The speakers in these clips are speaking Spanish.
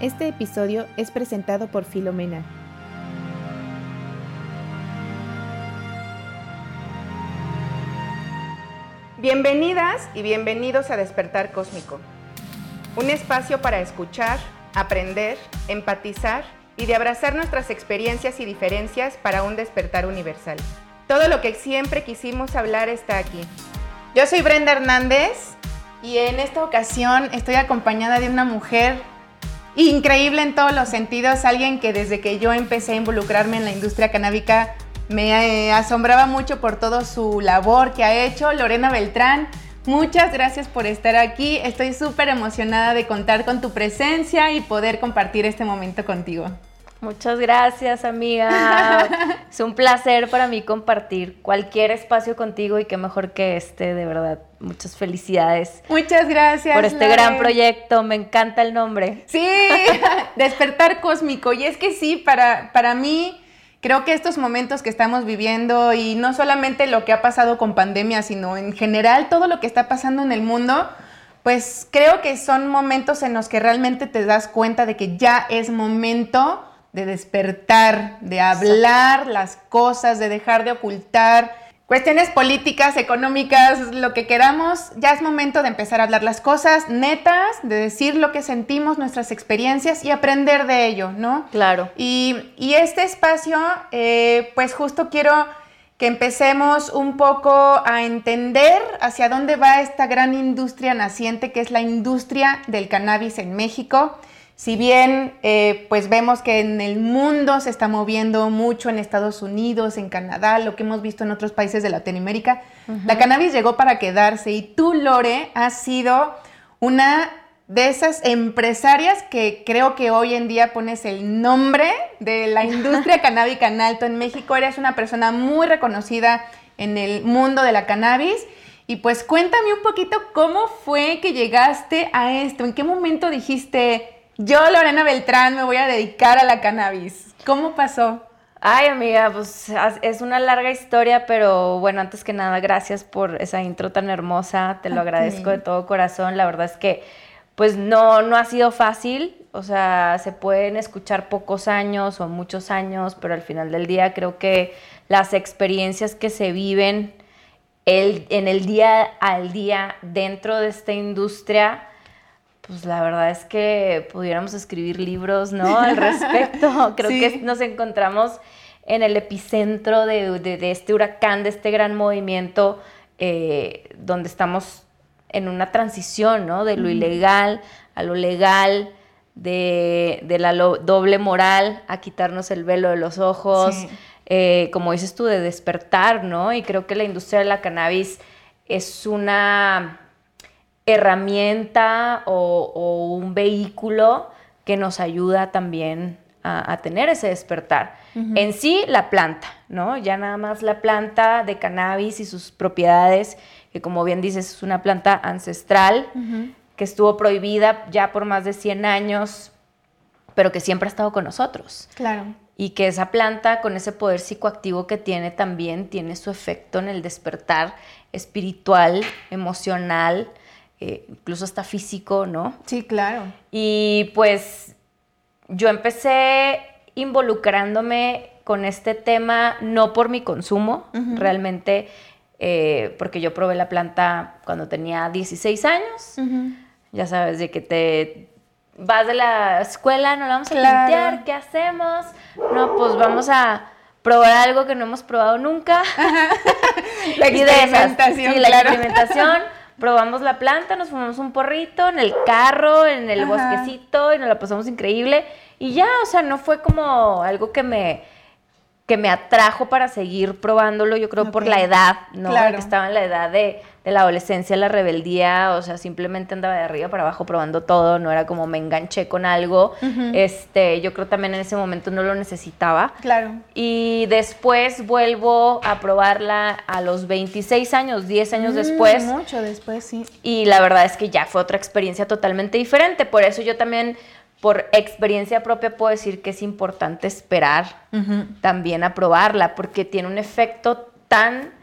Este episodio es presentado por Filomena. Bienvenidas y bienvenidos a Despertar Cósmico, un espacio para escuchar, aprender, empatizar y de abrazar nuestras experiencias y diferencias para un despertar universal. Todo lo que siempre quisimos hablar está aquí. Yo soy Brenda Hernández y en esta ocasión estoy acompañada de una mujer increíble en todos los sentidos, alguien que desde que yo empecé a involucrarme en la industria canábica me eh, asombraba mucho por toda su labor que ha hecho, Lorena Beltrán. Muchas gracias por estar aquí. Estoy súper emocionada de contar con tu presencia y poder compartir este momento contigo. Muchas gracias, amiga. es un placer para mí compartir cualquier espacio contigo y qué mejor que este, de verdad. Muchas felicidades. Muchas gracias. Por este gran proyecto, me encanta el nombre. Sí, despertar cósmico. Y es que sí, para, para mí, creo que estos momentos que estamos viviendo y no solamente lo que ha pasado con pandemia, sino en general todo lo que está pasando en el mundo, pues creo que son momentos en los que realmente te das cuenta de que ya es momento de despertar, de hablar las cosas, de dejar de ocultar cuestiones políticas, económicas, lo que queramos. Ya es momento de empezar a hablar las cosas netas, de decir lo que sentimos, nuestras experiencias y aprender de ello, ¿no? Claro. Y, este espacio, eh, pues justo quiero que empecemos un poco a entender hacia dónde va esta gran industria naciente que es la industria del cannabis en México. Si bien eh, pues vemos que en el mundo se está moviendo mucho en Estados Unidos, en Canadá, lo que hemos visto en otros países de Latinoamérica, la cannabis llegó para quedarse y tú, Lore, has sido una de esas empresarias que creo que hoy en día pones el nombre de la industria canábica en alto en México. Eres una persona muy reconocida en el mundo de la cannabis. Y pues cuéntame un poquito cómo fue que llegaste a esto, en qué momento dijiste, yo, Lorena Beltrán, me voy a dedicar a la cannabis. ¿Cómo pasó? Ay, amiga, pues es una larga historia, pero bueno, antes que nada, gracias por esa intro tan hermosa, te lo agradezco de todo corazón. La verdad es que, pues no, no ha sido fácil, o sea, se pueden escuchar pocos años o muchos años, pero al final del día creo que las experiencias que se viven el, en el día al día dentro de esta industria, pues la verdad es que pudiéramos escribir libros, ¿no? Al respecto. Creo que nos encontramos en el epicentro de, este huracán, de este gran movimiento, eh, donde estamos en una transición, ¿no? De lo ilegal a lo legal, de, la doble moral a quitarnos el velo de los ojos, eh, como dices tú, de despertar, ¿no? Y creo que la industria de la cannabis es una herramienta o, un vehículo que nos ayuda también a, tener ese despertar. En sí, la planta, ¿no? Ya nada más la planta de cannabis y sus propiedades, que como bien dices, es una planta ancestral, que estuvo prohibida ya por más de 100 años, pero que siempre ha estado con nosotros. Claro. Y que esa planta, con ese poder psicoactivo que tiene, también tiene su efecto en el despertar espiritual, emocional, eh, incluso hasta físico, ¿no? Sí, claro. Y pues yo empecé involucrándome con este tema no por mi consumo, realmente, eh, porque yo probé la planta cuando tenía 16 años. Ya sabes, de que te vas de la escuela, no la vamos a limpiar, ¿qué hacemos? No, pues vamos a probar algo que no hemos probado nunca. la experimentación, la experimentación probamos la planta, nos fumamos un porrito en el carro, en el bosquecito y nos la pasamos increíble. Y ya, o sea, no fue como algo que me, que me atrajo para seguir probándolo, yo creo por la edad, ¿no? Que estaba en la edad de, de la adolescencia, la rebeldía, o sea, simplemente andaba de arriba para abajo probando todo, no era como me enganché con algo. Este, yo creo también en ese momento no lo necesitaba. Claro. Y después vuelvo a probarla a los 26 años, 10 años mm, después. Mucho después, sí. Y la verdad es que ya fue otra experiencia totalmente diferente, por eso yo también por experiencia propia puedo decir que es importante esperar también a probarla, porque tiene un efecto tan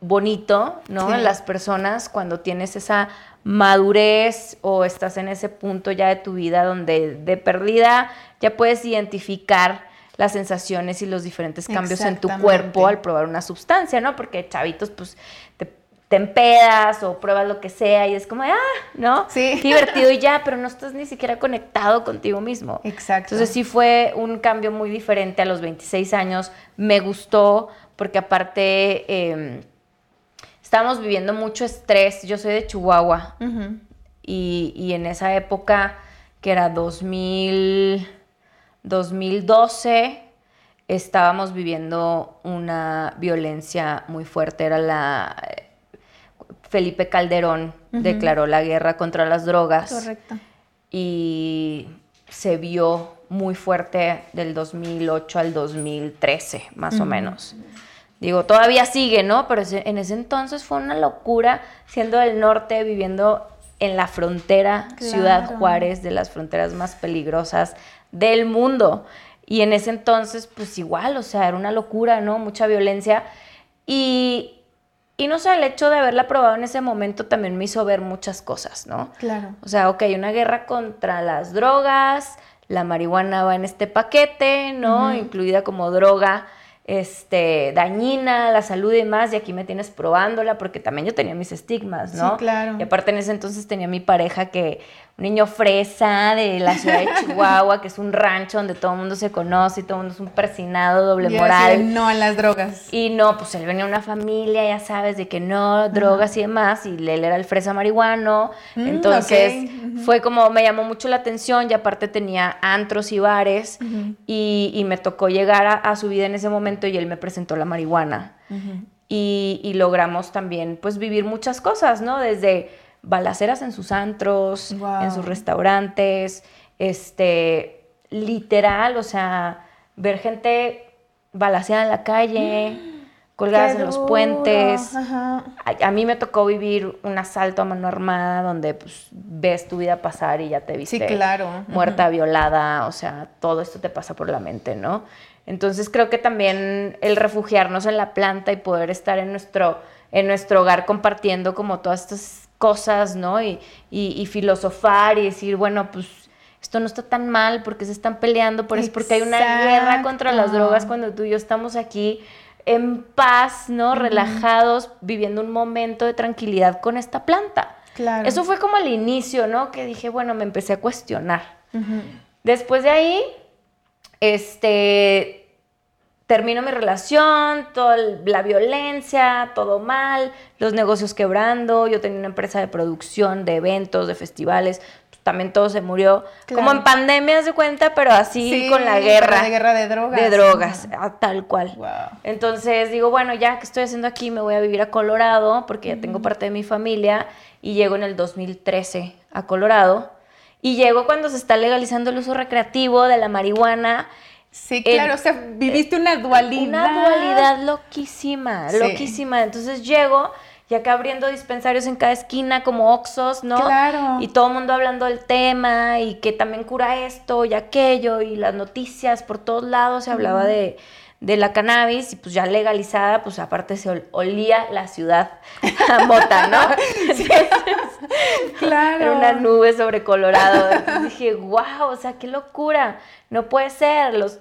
bonito, ¿no? En las personas cuando tienes esa madurez o estás en ese punto ya de tu vida donde de perdida ya puedes identificar las sensaciones y los diferentes cambios en tu cuerpo al probar una sustancia, ¿no? Porque chavitos, pues, te, te, empedas o pruebas lo que sea y es como, ah, ¿no? Sí. Qué divertido y ya, pero no estás ni siquiera conectado contigo mismo. Exacto. Entonces sí fue un cambio muy diferente a los 26 años. Me gustó porque aparte eh, estábamos viviendo mucho estrés. Yo soy de Chihuahua y, y en esa época, que era 2000... 2012 estábamos viviendo una violencia muy fuerte. Era la. Felipe Calderón declaró la guerra contra las drogas. Correcto. Y se vio muy fuerte del 2008 al 2013, más o menos. Digo, todavía sigue, ¿no? Pero en ese entonces fue una locura siendo del norte, viviendo en la frontera, Ciudad Juárez, de las fronteras más peligrosas del mundo. Y en ese entonces, pues igual, o sea, era una locura, ¿no? Mucha violencia. Y, y no sé, el hecho de haberla probado en ese momento también me hizo ver muchas cosas, ¿no? Claro. O sea, ok, una guerra contra las drogas, la marihuana va en este paquete, ¿no? Incluida como droga este, dañina la salud y demás, y aquí me tienes probándola, porque también yo tenía mis estigmas, ¿no? Sí, claro. Y aparte en ese entonces tenía mi pareja que, un niño fresa de la ciudad de Chihuahua, que es un rancho donde todo el mundo se conoce y todo el mundo es un persinado, doble moral. no a las drogas. Y no, pues él venía de una familia, ya sabes, de que no, drogas y demás, y él era el fresa marihuano. Mm, entonces fue como, me llamó mucho la atención, y aparte tenía antros y bares, y, me tocó llegar a, su vida en ese momento y él me presentó la marihuana. Y, y logramos también, pues, vivir muchas cosas, ¿no? Desde balaceras en sus antros, en sus restaurantes, este, literal, o sea, ver gente balaceada en la calle, colgadas en los puentes. A, mí me tocó vivir un asalto a mano armada donde pues, ves tu vida pasar y ya te viste claro. muerta, violada, o sea, todo esto te pasa por la mente, ¿no? Entonces creo que también el refugiarnos en la planta y poder estar en nuestro, en nuestro hogar compartiendo como todas estas cosas, ¿no? Y, y, filosofar y decir, bueno, pues esto no está tan mal porque se están peleando, por eso porque hay una guerra contra las drogas cuando tú y yo estamos aquí en paz, ¿no? Relajados, viviendo un momento de tranquilidad con esta planta. Claro. Eso fue como el inicio, ¿no? Que dije, bueno, me empecé a cuestionar. Después de ahí, este, termino mi relación, toda la violencia, todo mal, los negocios quebrando, yo tenía una empresa de producción, de eventos, de festivales, también todo se murió, como en pandemia se cuenta, pero así con la guerra. De guerra de drogas. De drogas, tal cual. Entonces digo, bueno, ya que estoy haciendo aquí, me voy a vivir a Colorado, porque ya tengo parte de mi familia, y llego en el 2013 a Colorado. Y llego cuando se está legalizando el uso recreativo de la marihuana Sí, claro, o sea, viviste una dualidad. Una dualidad loquísima, loquísima. Entonces llego y acá abriendo dispensarios en cada esquina como Oxos, ¿no? Claro. Y todo el mundo hablando del tema y que también cura esto y aquello y las noticias por todos lados se hablaba de, la cannabis y pues ya legalizada, pues aparte se olía la ciudad a mota, ¿no? claro. Era una nube sobre Colorado. Entonces dije, wow, o sea, qué locura. No puede ser. Los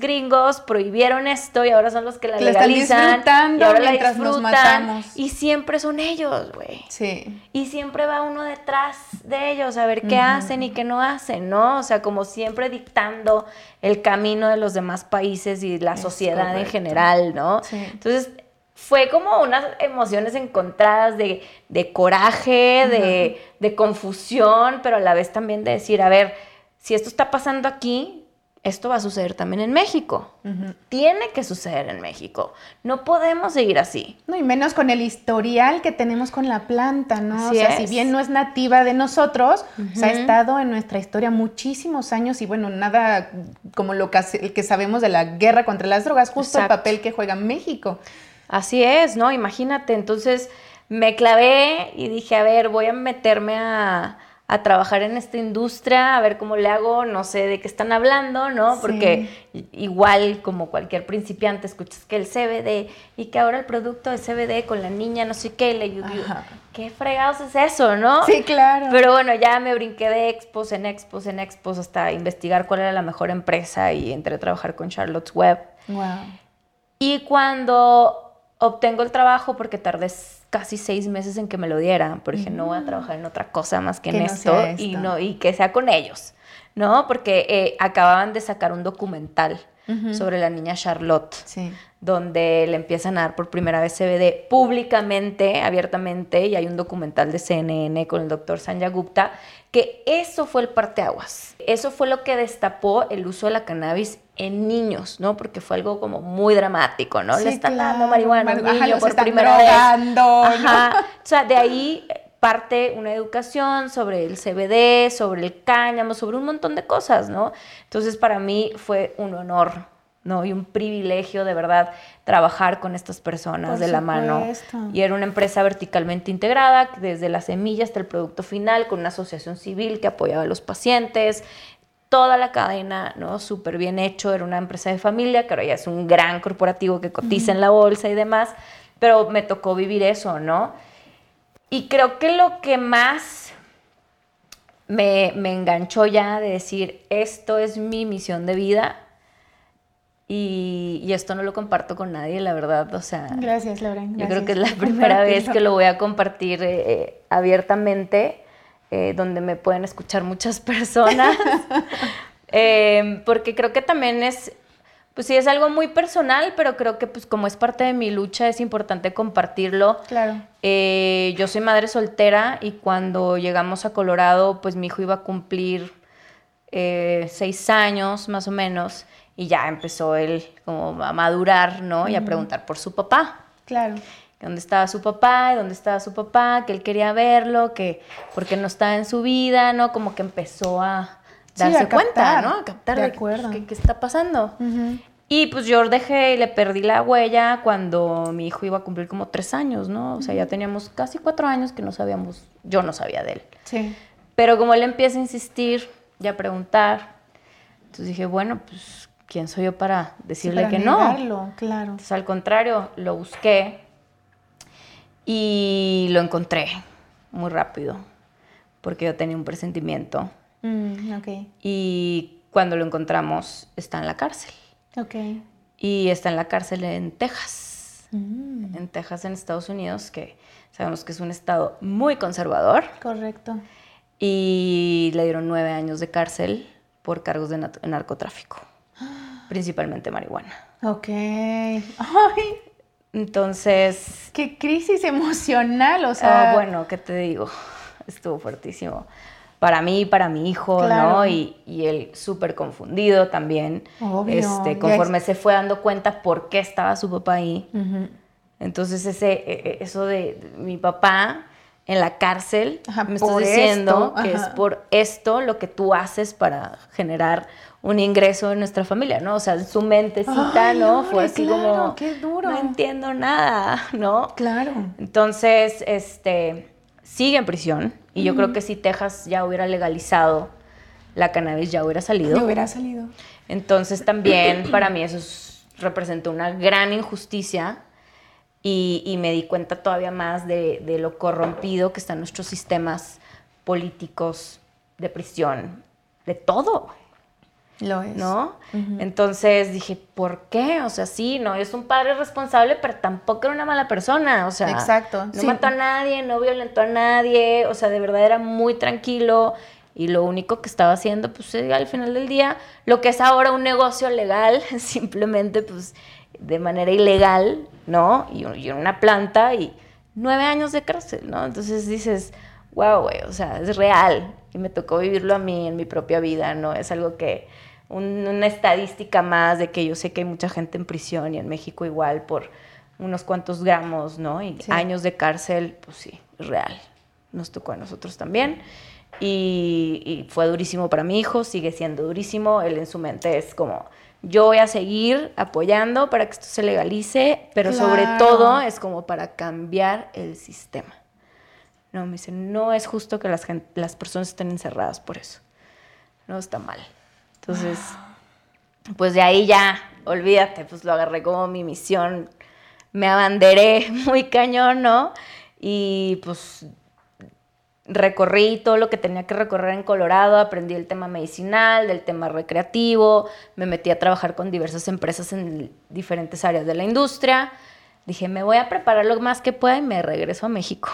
gringos prohibieron esto y ahora son los que la legalizan y ahora la disfrutan y siempre son ellos, güey. Sí. Y siempre va uno detrás de ellos a ver qué hacen y qué no hacen, ¿no? O sea, como siempre dictando el camino de los demás países y la sociedad en general, ¿no? Sí. Entonces, fue como unas emociones encontradas de, coraje, de, de confusión, pero a la vez también de decir, a ver, si esto está pasando aquí, esto va a suceder también en México. Tiene que suceder en México. No podemos seguir así. No, y menos con el historial que tenemos con la planta, ¿no? o sea, si bien no es nativa de nosotros, ha estado en nuestra historia muchísimos años y bueno, nada como lo que, que sabemos de la guerra contra las drogas, justo el papel que juega México. Así es, ¿no? Imagínate, entonces me clavé y dije, a ver, voy a meterme a a trabajar en esta industria, a ver cómo le hago, no sé de qué están hablando, ¿no? Porque igual como cualquier principiante escuchas que el CBD y que ahora el producto de CBD con la niña, no sé qué, le ¿qué fregados es eso, no? Sí, claro. Pero bueno, ya me brinqué de expos en expos en expos hasta investigar cuál era la mejor empresa y entré a trabajar con Charlotte's Web. Wow. Y cuando obtengo el trabajo, porque tardé casi seis meses en que me lo dieran, porque dije, no voy a mm. trabajar en otra cosa más que, en esto, y no y que sea con ellos, ¿no? Porque eh, acababan de sacar un documental sobre la niña Charlotte, donde le empiezan a dar por primera vez CBD públicamente, abiertamente, y hay un documental de CNN con el doctor Sanya Gupta, que eso fue el parteaguas. Eso fue lo que destapó el uso de la cannabis en niños, ¿no? Porque fue algo como muy dramático, ¿no? Le están dando marihuana a un niño por primera vez. O sea, de ahí parte una educación sobre el CBD, sobre el cáñamo, sobre un montón de cosas, ¿no? Entonces para mí fue un honor, ¿no? Y un privilegio de verdad trabajar con estas personas de la mano. Y era una empresa verticalmente integrada, desde la semilla hasta el producto final, con una asociación civil que apoyaba a los pacientes, toda la cadena, ¿no? Súper bien hecho, era una empresa de familia, que ahora ya es un gran corporativo que cotiza en la bolsa y demás, pero me tocó vivir eso, ¿no? Y creo que lo que más me, enganchó ya de decir, esto es mi misión de vida y, esto no lo comparto con nadie, la verdad, o sea... Gracias, Laura. yo creo que es la primera vez que lo voy a compartir eh, eh, abiertamente, eh, donde me pueden escuchar muchas personas, porque creo que también es pues sí, es algo muy personal, pero creo que pues como es parte de mi lucha es importante compartirlo. Claro. Eh, yo soy madre soltera y cuando llegamos a Colorado, pues mi hijo iba a cumplir eh, seis años más o menos y ya empezó él como a madurar, ¿no? Y a preguntar por su papá. Claro. ¿Dónde estaba su papá? ¿Dónde estaba su papá? Que él quería verlo, que porque no estaba en su vida, ¿no? Como que empezó a darse cuenta, ¿no? A captar de, acuerdo. Qué, está pasando. Y pues yo dejé y le perdí la huella cuando mi hijo iba a cumplir como tres años, ¿no? O sea, ya teníamos casi cuatro años que no sabíamos, yo no sabía de él. Sí. Pero como él empieza a insistir y a preguntar, entonces dije, bueno, pues, ¿quién soy yo para decirle que no? claro. Entonces, al contrario, lo busqué y lo encontré muy rápido, porque yo tenía un presentimiento Mm, y cuando lo encontramos, está en la cárcel. Okay. Y está en la cárcel en Texas. Mm. En Texas, en Estados Unidos, que sabemos que es un estado muy conservador. Correcto. Y le dieron nueve años de cárcel por cargos de narcotráfico, principalmente marihuana. Ok. Ay. Entonces. Qué crisis emocional, o sea. Ah, bueno, ¿qué te digo? Estuvo fuertísimo para mí para mi hijo, ¿no? Y, y él súper confundido también. Obvio. Este, conforme se fue dando cuenta por qué estaba su papá ahí. Entonces, ese, e, e, eso de, mi papá en la cárcel, me estás diciendo que es por esto lo que tú haces para generar un ingreso en nuestra familia, ¿no? O sea, su mentecita, ¿no? Fue así como, qué duro. no entiendo nada, ¿no? Claro. Entonces, este, sigue en prisión y yo creo que si Texas ya hubiera legalizado la cannabis, ya hubiera salido. Ya hubiera salido. Entonces también para mí eso representó una gran injusticia y, me di cuenta todavía más de, de, lo corrompido que están nuestros sistemas políticos, de prisión, de todo. Lo es. ¿No? Entonces dije, ¿por qué? O sea, sí, no, es un padre responsable, pero tampoco era una mala persona. O sea, Exacto. no mató a nadie, no violentó a nadie, o sea, de verdad era muy tranquilo. Y lo único que estaba haciendo, pues al final del día, lo que es ahora un negocio legal, simplemente pues de manera ilegal, ¿no? Y, y una planta y nueve años de cárcel, ¿no? Entonces dices, wow, güey, o sea, es real. Y me tocó vivirlo a mí en mi propia vida, ¿no? Es algo que una estadística más de que yo sé que hay mucha gente en prisión y en México igual por unos cuantos gramos, ¿no? Y años de cárcel, pues sí, es real. Nos tocó a nosotros también. Y, fue durísimo para mi hijo, sigue siendo durísimo. Él en su mente es como, yo voy a seguir apoyando para que esto se legalice, pero sobre todo es como para cambiar el sistema. No, me dice, no es justo que las, las personas estén encerradas por eso. No está mal. Entonces, pues de ahí ya, olvídate, pues lo agarré como mi misión. Me abanderé muy cañón, ¿no? Y pues recorrí todo lo que tenía que recorrer en Colorado, aprendí el tema medicinal, del tema recreativo, me metí a trabajar con diversas empresas en diferentes áreas de la industria. Dije, me voy a preparar lo más que pueda y me regreso a México.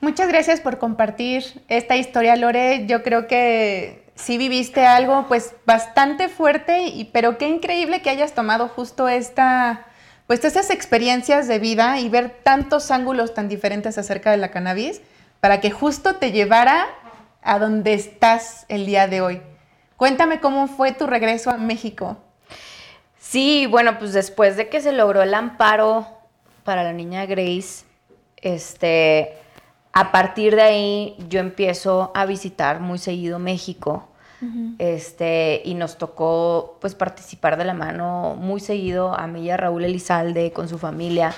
Muchas gracias por compartir esta historia, Lore. Yo creo que sí viviste algo pues bastante fuerte, y, pero qué increíble que hayas tomado justo esta, pues estas experiencias de vida y ver tantos ángulos tan diferentes acerca de la cannabis para que justo te llevara a donde estás el día de hoy. Cuéntame cómo fue tu regreso a México. Sí, bueno, pues después de que se logró el amparo para la niña Grace, este, a partir de ahí yo empiezo a visitar muy seguido México. Este, y nos tocó pues participar de la mano muy seguido a mí y a Raúl Elizalde con su familia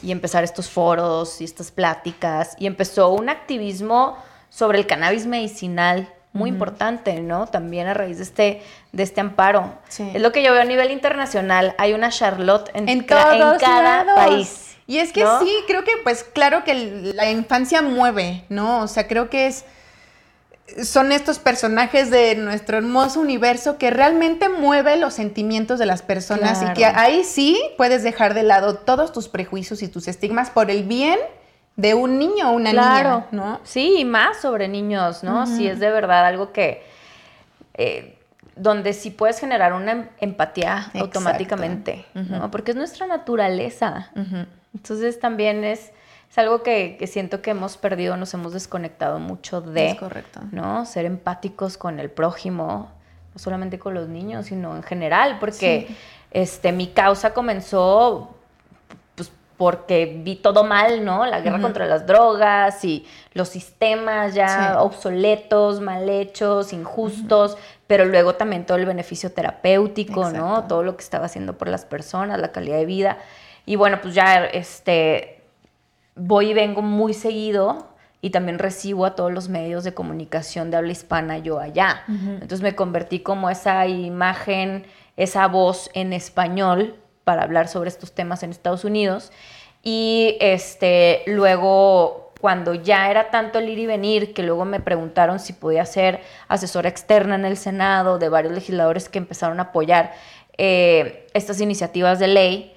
y empezar estos foros y estas pláticas. Y empezó un activismo sobre el cannabis medicinal muy importante, ¿no? También a raíz de este, de este amparo. Es lo que yo veo a nivel internacional. Hay una Charlotte en, en, cada país. Y es que sí, creo que pues claro que la infancia mueve, ¿no? O sea, creo que es son estos personajes de nuestro hermoso universo que realmente mueve los sentimientos de las personas y que ahí sí puedes dejar de lado todos tus prejuicios y tus estigmas por el bien de un niño o una niña, ¿no? Sí, y más sobre niños, ¿no? Si es de verdad algo que... Eh, donde sí puedes generar una em, empatía automáticamente, ¿no? Porque es nuestra naturaleza. Entonces también es es algo que, siento que hemos perdido, nos hemos desconectado mucho de. Es correcto. ¿No? Ser empáticos con el prójimo, no solamente con los niños, sino en general, porque este, mi causa comenzó pues, porque vi todo mal, ¿no? La guerra contra las drogas y los sistemas ya obsoletos, mal hechos, injustos, pero luego también todo el beneficio terapéutico, ¿no? Todo lo que estaba haciendo por las personas, la calidad de vida. Y bueno, pues ya este voy y vengo muy seguido y también recibo a todos los medios de comunicación de habla hispana yo allá. Entonces me convertí como esa imagen, esa voz en español para hablar sobre estos temas en Estados Unidos. Y este, luego, cuando ya era tanto el ir y venir, que luego me preguntaron si podía ser asesora externa en el Senado de varios legisladores que empezaron a apoyar eh, estas iniciativas de ley,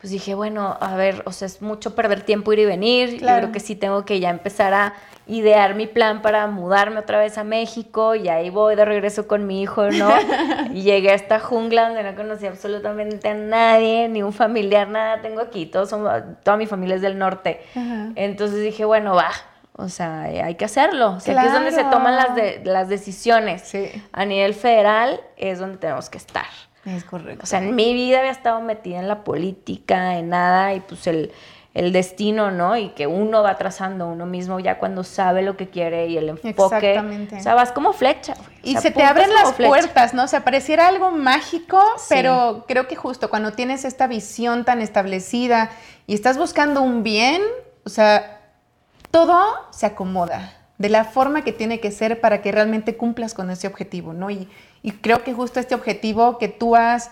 pues dije, bueno, a ver, o sea, es mucho perder tiempo ir y venir. Yo creo que sí tengo que ya empezar a idear mi plan para mudarme otra vez a México y ahí voy de regreso con mi hijo, ¿no? y llegué a esta jungla donde no conocí absolutamente a nadie, ni un familiar, nada tengo aquí. Todos son, toda mi familia es del norte. Entonces dije, bueno, va. O sea, hay que hacerlo. O sea, aquí es donde se toman las, de, las decisiones. Sí. A nivel federal es donde tenemos que estar. Es correcto. O sea, en mi vida había estado metida en la política, en nada, y pues el, destino, ¿no? Y que uno va trazando uno mismo ya cuando sabe lo que quiere y el enfoque. Exactamente. O sea, vas como flecha. Y se te abren las puertas, ¿no? O sea, pareciera algo mágico, pero creo que justo cuando tienes esta visión tan establecida y estás buscando un bien, o sea, todo se acomoda de la forma que tiene que ser para que realmente cumplas con ese objetivo, ¿no? Y, y creo que justo este objetivo que tú has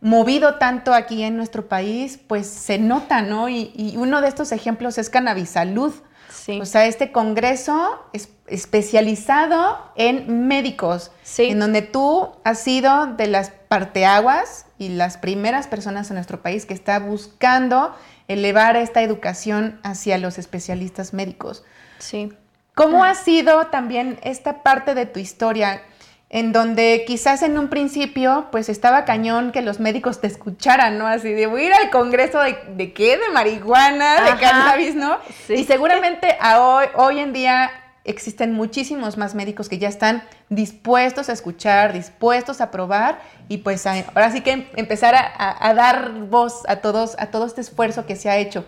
movido tanto aquí en nuestro país, pues se nota, ¿no? Y, uno de estos ejemplos es Cannabisalud. Sí. O sea, este congreso es especializado en médicos, sí. en donde tú has sido de las parteaguas y las primeras personas en nuestro país que está buscando elevar esta educación hacia los especialistas médicos. Sí. ¿Cómo ha sido también esta parte de tu historia? en donde quizás en un principio pues estaba cañón que los médicos te escucharan, ¿no? Así de voy a ir al congreso de, de qué, de marihuana, de cannabis, ¿no? Sí. Y seguramente hoy, hoy en día existen muchísimos más médicos que ya están dispuestos a escuchar, dispuestos a probar y pues ahora sí que empezar a, dar voz a todos, a todo este esfuerzo que se ha hecho.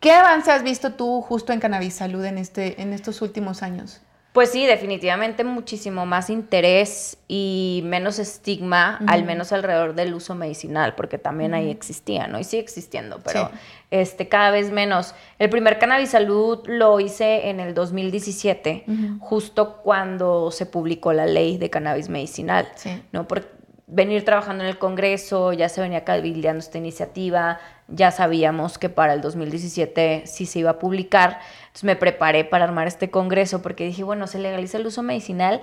¿Qué avance has visto tú justo en Cannabis Salud en, este, en estos últimos años? Pues sí, definitivamente muchísimo más interés y menos estigma, al menos alrededor del uso medicinal, porque también ahí existía, ¿no? Y sigue existiendo, pero este, cada vez menos. El primer Cannabis Salud lo hice en el 2017, justo cuando se publicó la ley de cannabis medicinal, ¿no? Porque venir trabajando en el Congreso, ya se venía cabildeando esta iniciativa, ya sabíamos que para el 2017 sí se iba a publicar, entonces me preparé para armar este Congreso porque dije, bueno, se legaliza el uso medicinal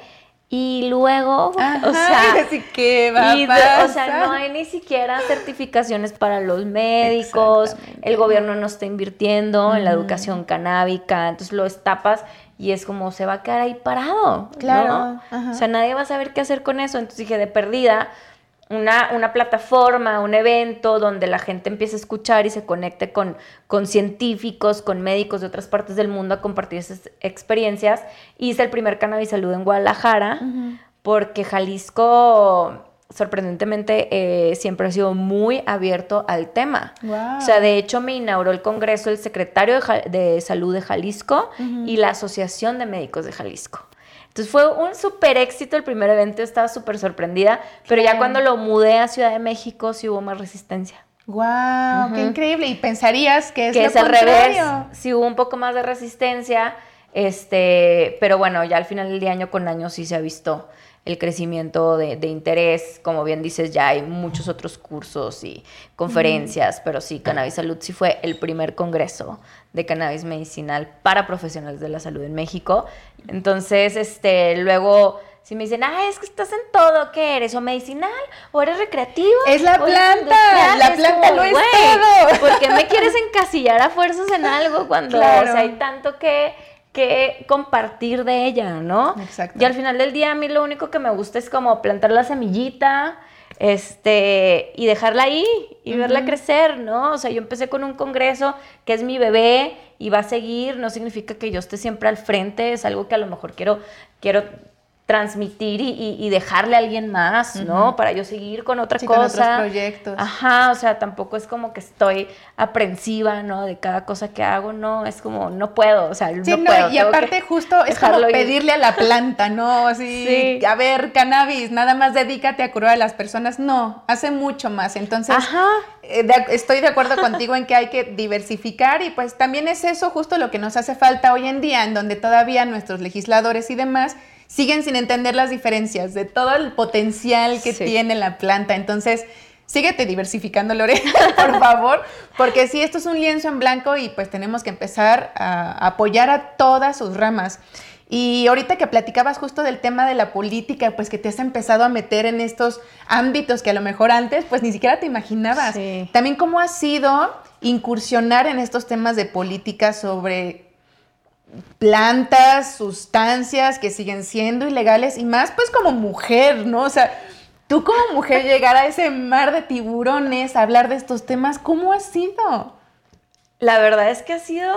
y luego, o sea, va o sea, no hay ni siquiera certificaciones para los médicos, el gobierno no está invirtiendo en la educación canábica, entonces lo estapas y es como se va a quedar ahí parado. Claro. O sea, nadie va a saber qué hacer con eso. Entonces dije, de perdida, una, una, plataforma, un evento donde la gente empiece a escuchar y se conecte con, con científicos, con médicos de otras partes del mundo a compartir esas experiencias. Hice el primer Cannabis Salud en Guadalajara, porque Jalisco sorprendentemente eh, siempre ha sido muy abierto al tema. O sea, de hecho me inauguró el Congreso el secretario de, Salud de Jalisco y la Asociación de Médicos de Jalisco. Entonces fue un súper éxito el primer evento, estaba súper sorprendida, pero ya cuando lo mudé a Ciudad de México sí hubo más resistencia. ¡Wow! ¡Qué increíble! Y pensarías que es, que es al revés. Sí hubo un poco más de resistencia, este, pero bueno, ya al final del día, año con año, sí se ha visto el crecimiento de, interés. Como bien dices, ya hay muchos otros cursos y conferencias, pero sí, Cannabis Salud sí fue el primer congreso de cannabis medicinal para profesionales de la salud en México. Entonces, este, luego si me dicen, ah, es que estás en todo, ¿qué eres? ¿O medicinal? ¿O eres recreativo? Es la planta, la planta lo es todo. ¿Por qué me quieres encasillar a fuerzas en algo cuando hay tanto que que compartir de ella, ¿no? Exacto. Y al final del día a mí lo único que me gusta es como plantar la semillita, este, y dejarla ahí y verla crecer, ¿no? O sea, yo empecé con un congreso que es mi bebé y va a seguir, no significa que yo esté siempre al frente, es algo que a lo mejor quiero, quiero transmitir y, dejarle a alguien más, ¿no? Para yo seguir con otra cosa. Con otros proyectos. Ajá, o sea, tampoco es como que estoy aprensiva, ¿no? De cada cosa que hago, no, es como, no puedo, o sea, no, puedo. Y aparte justo es como pedirle a la planta, ¿no? Así, a ver, cannabis, nada más dedícate a curar a las personas. No, hace mucho más. Entonces, eh, estoy de acuerdo contigo en que hay que diversificar y pues también es eso justo lo que nos hace falta hoy en día, en donde todavía nuestros legisladores y demás siguen sin entender las diferencias de todo el potencial que tiene la planta. Entonces, síguete diversificando, Lore, por favor, porque sí, esto es un lienzo en blanco y pues tenemos que empezar a apoyar a todas sus ramas. Y ahorita que platicabas justo del tema de la política, pues que te has empezado a meter en estos ámbitos que a lo mejor antes pues ni siquiera te imaginabas. También cómo ha sido incursionar en estos temas de política sobre plantas, sustancias que siguen siendo ilegales y más pues como mujer, ¿no? O sea, tú como mujer llegar a ese mar de tiburones, a hablar de estos temas, ¿cómo ha sido? La verdad es que ha sido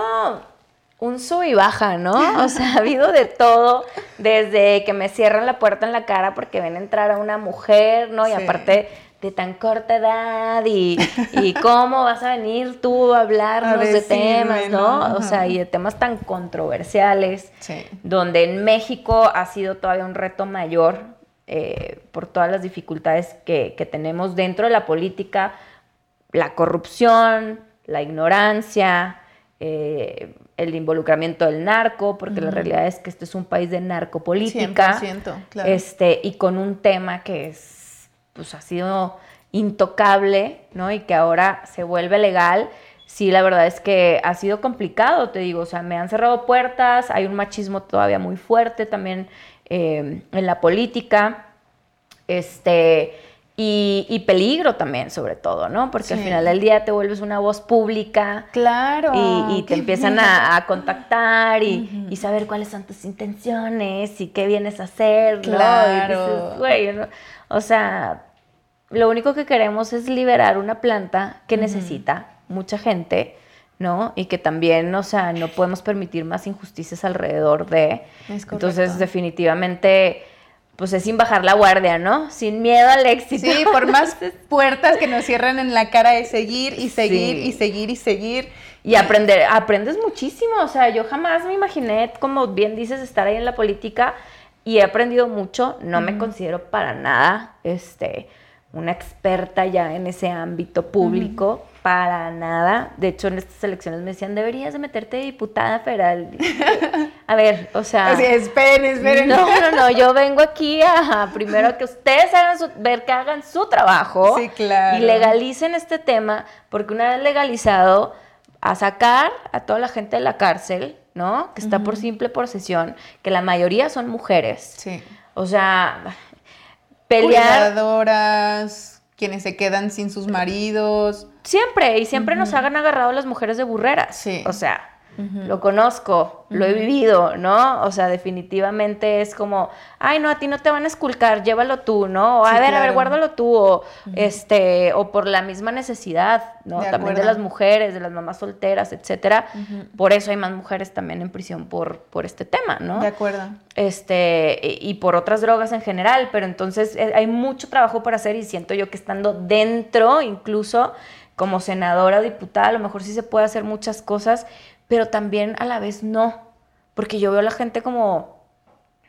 un sub y baja, ¿no? O sea, ha habido de todo, desde que me cierran la puerta en la cara porque ven entrar a una mujer, ¿no? Y aparte de tan corta edad y, cómo vas a venir tú a hablarnos de temas, ¿no? O sea, y de temas tan controversiales, donde en México ha sido todavía un reto mayor eh, por todas las dificultades que, tenemos dentro de la política, la corrupción, la ignorancia, eh, el involucramiento del narco, porque la realidad es que este es un país de narcopolítica, 100%, claro. este, y con un tema que es pues ha sido intocable, ¿no? Y que ahora se vuelve legal. Sí, la verdad es que ha sido complicado, te digo, o sea, me han cerrado puertas, hay un machismo todavía muy fuerte también eh, en la política, este, y, peligro también, sobre todo, ¿no? Porque al final del día te vuelves una voz pública. Claro. Y, te empiezan a, contactar y, saber cuáles son tus intenciones y qué vienes a hacer, claro. ¿no? O sea, lo único que queremos es liberar una planta que necesita mucha gente, ¿no? Y que también, o sea, no podemos permitir más injusticias alrededor de. Entonces, definitivamente, pues es sin bajar la guardia, ¿no? Sin miedo al éxito. Sí, por más puertas que nos cierran en la cara es seguir y seguir y seguir y seguir. y aprender, aprendes muchísimo, o sea, yo jamás me imaginé, como bien dices, estar ahí en la política y he aprendido mucho, no me considero para nada, este, una experta ya en ese ámbito público, para nada. De hecho, en estas elecciones me decían, deberías de meterte diputada federal. A ver, o sea... Así, esperen, esperen. No, no, no, yo vengo aquí a, primero que ustedes hagan su, ver que hagan su trabajo. Sí, claro. Y legalicen este tema, porque una vez legalizado, a sacar a toda la gente de la cárcel, ¿no? Que está por simple posesión, que la mayoría son mujeres. Sí. O sea, pelear... Cuidadoras, quienes se quedan sin sus maridos. Siempre, y siempre nos hagan agarrado las mujeres de burreras. Sí. O sea, lo conozco, lo he vivido, ¿no? O sea, definitivamente es como, ay, no, a ti no te van a esculcar, llévalo tú, ¿no? O, a Sí, ver, a ver, guárdalo tú, o, este, o por la misma necesidad, ¿no? De también de las mujeres, de las mamás solteras, etcétera. Por eso hay más mujeres también en prisión por, por este tema, ¿no? De acuerdo. este y y por otras drogas en general, pero entonces eh, hay mucho trabajo por hacer y siento yo que estando dentro, incluso como senadora diputada, a lo mejor sí se puede hacer muchas cosas, pero también a la vez no, porque yo veo a la gente como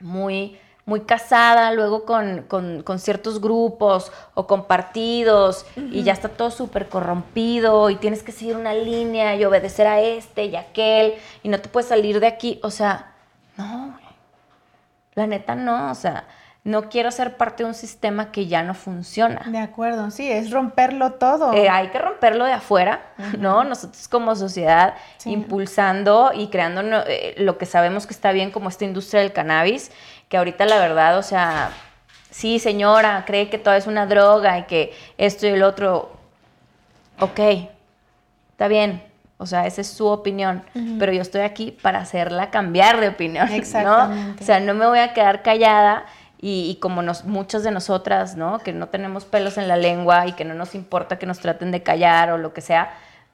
muy muy casada luego con, con- con ciertos grupos o con partidos y ya está todo súper corrompido y tienes que seguir una línea y obedecer a este y a aquel y no te puedes salir de aquí. O sea, no. La neta no, o sea, no quiero ser parte de un sistema que ya no funciona. De acuerdo, sí, es romperlo todo. Eh, hay que romperlo de afuera, ¿no? Nosotros como sociedad Sí. impulsando y creando no- eh, lo que sabemos que está bien como esta industria del cannabis, que ahorita la verdad, o sea, sí señora, cree que todo es una droga y que esto y el otro, ok, está bien, o sea, esa es su opinión, pero yo estoy aquí para hacerla cambiar de opinión, ¿no? Exactamente. O sea, no me voy a quedar callada y, y como nos, muchas de nosotras, ¿no? Que no tenemos pelos en la lengua y que no nos importa que nos traten de callar o lo que sea,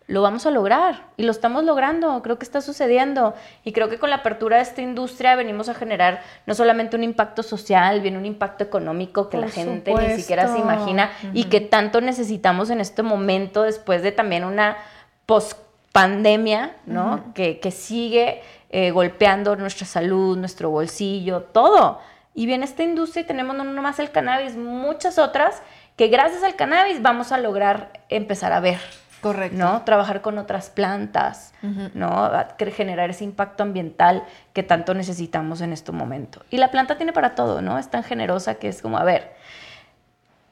lo vamos a lograr y lo estamos logrando, creo que está sucediendo y creo que con la apertura de esta industria venimos a generar no solamente un impacto social, viene un impacto económico que Por la gente ni siquiera se imagina y que tanto necesitamos en este momento después de también una post pandemia, ¿no? que, que sigue eh, golpeando nuestra salud, nuestro bolsillo, todo. Y viene esta industria tenemos no nomás el cannabis, muchas otras que gracias al cannabis vamos a lograr empezar a ver, Correcto. ¿no? Trabajar con otras plantas, ¿no? Generar ese impacto ambiental que tanto necesitamos en este momento. Y la planta tiene para todo, ¿no? Es tan generosa que es como, a ver,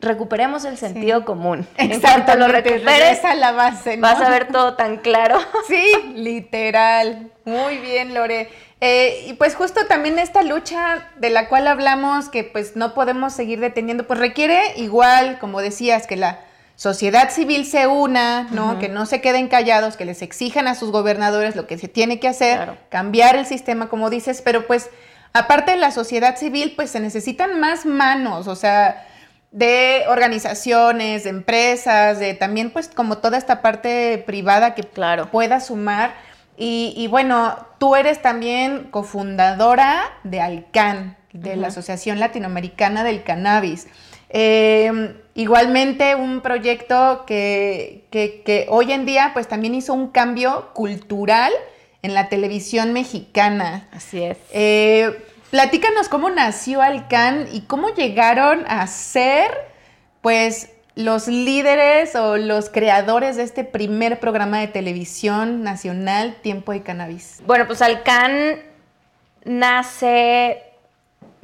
recuperemos el sentido común. En cuanto lo recuperes, a la base, ¿no? vas a ver todo tan claro. Sí, literal. Muy bien, Lore. Eh, y pues justo también esta lucha de la cual hablamos, que pues no podemos seguir deteniendo, pues requiere igual, como decías, que la sociedad civil se una, ¿no? Que no se queden callados, que les exijan a sus gobernadores lo que se tiene que hacer, Claro. cambiar el sistema, como dices, pero pues aparte de la sociedad civil, pues se necesitan más manos, o sea, de organizaciones, de empresas, de también pues como toda esta parte privada que Claro. pueda sumar. Y, y bueno, tú eres también cofundadora de ALCAN, de la Asociación Latinoamericana del Cannabis. Eh, igualmente un proyecto que, que- que hoy en día pues también hizo un cambio cultural en la televisión mexicana. Así es. Eh, platícanos cómo nació Alcan y cómo llegaron a ser, pues, los líderes o los creadores de este primer programa de televisión nacional, Tiempo de Cannabis. Bueno, pues Alcan nace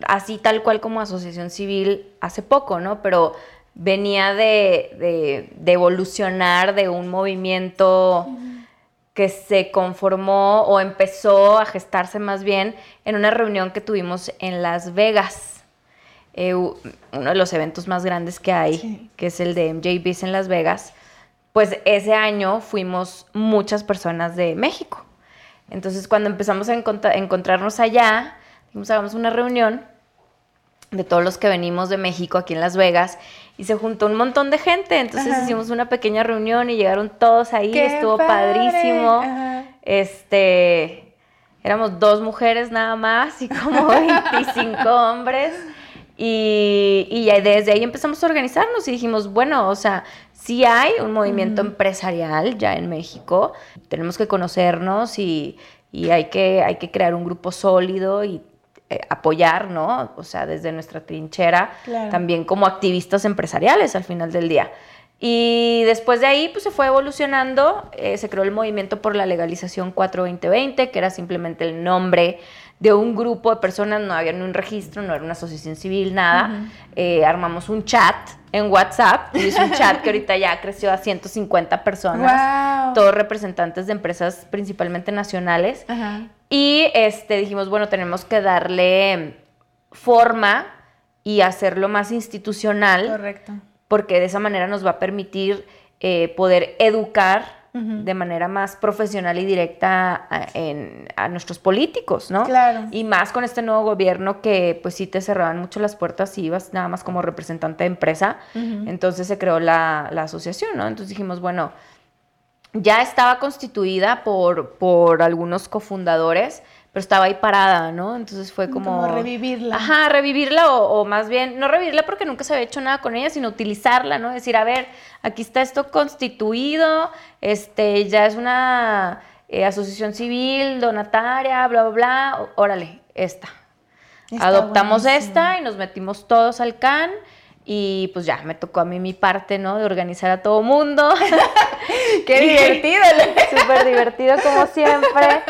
así tal cual como asociación civil hace poco, ¿no? Pero venía de, de- de evolucionar de un movimiento que se conformó o empezó a gestarse más bien en una reunión que tuvimos en Las Vegas. Eh, uno de los eventos más grandes que hay, Sí. que es el de MJBs en Las Vegas. Pues ese año fuimos muchas personas de México. Entonces, cuando empezamos a encontra- encontrarnos allá, dijimos, hagamos una reunión de todos los que venimos de México aquí en Las Vegas y se juntó un montón de gente. Entonces Ajá. hicimos una pequeña reunión y llegaron todos ahí, ¡Qué estuvo padre! padrísimo. Ajá. Este, éramos dos mujeres nada más y como 25 hombres. Y, y desde ahí empezamos a organizarnos y dijimos, bueno, o sea, sí hay un movimiento empresarial ya en México, tenemos que conocernos y, hay, que, hay que crear un grupo sólido y eh, apoyar, ¿no? O sea, desde nuestra trinchera, también como activistas empresariales al final del día. Y después de ahí, pues se fue evolucionando, eh, se creó el movimiento por la legalización 42020, que era simplemente el nombre de un grupo de personas, no había ni un registro, no era una asociación civil, nada. Eh, armamos un chat en WhatsApp, y es un chat que ahorita ya creció a 150 personas, todos representantes de empresas principalmente nacionales. Y este, dijimos, bueno, tenemos que darle forma y hacerlo más institucional. Correcto porque de esa manera nos va a permitir eh, poder educar de manera más profesional y directa a, nuestros políticos, ¿no? Claro. Y más con este nuevo gobierno que pues sí te cerraban mucho las puertas y ibas nada más como representante de empresa. Entonces se creó la, la, asociación, ¿no? Entonces dijimos, bueno, ya estaba constituida por, por algunos cofundadores, pero estaba ahí parada, ¿no? Entonces fue como... Como revivirla. Ajá, revivirla o, más bien, no revivirla porque nunca se había hecho nada con ella, sino utilizarla, ¿no? Decir, a ver, aquí está esto constituido, este, ya es una eh, asociación civil, donataria, bla, bla, bla, órale, esta. Adoptamos esta y nos metimos todos al CAN y pues ya, me tocó a mí mi parte, ¿no? De organizar a todo mundo. ¡Qué divertido! Súper divertido como siempre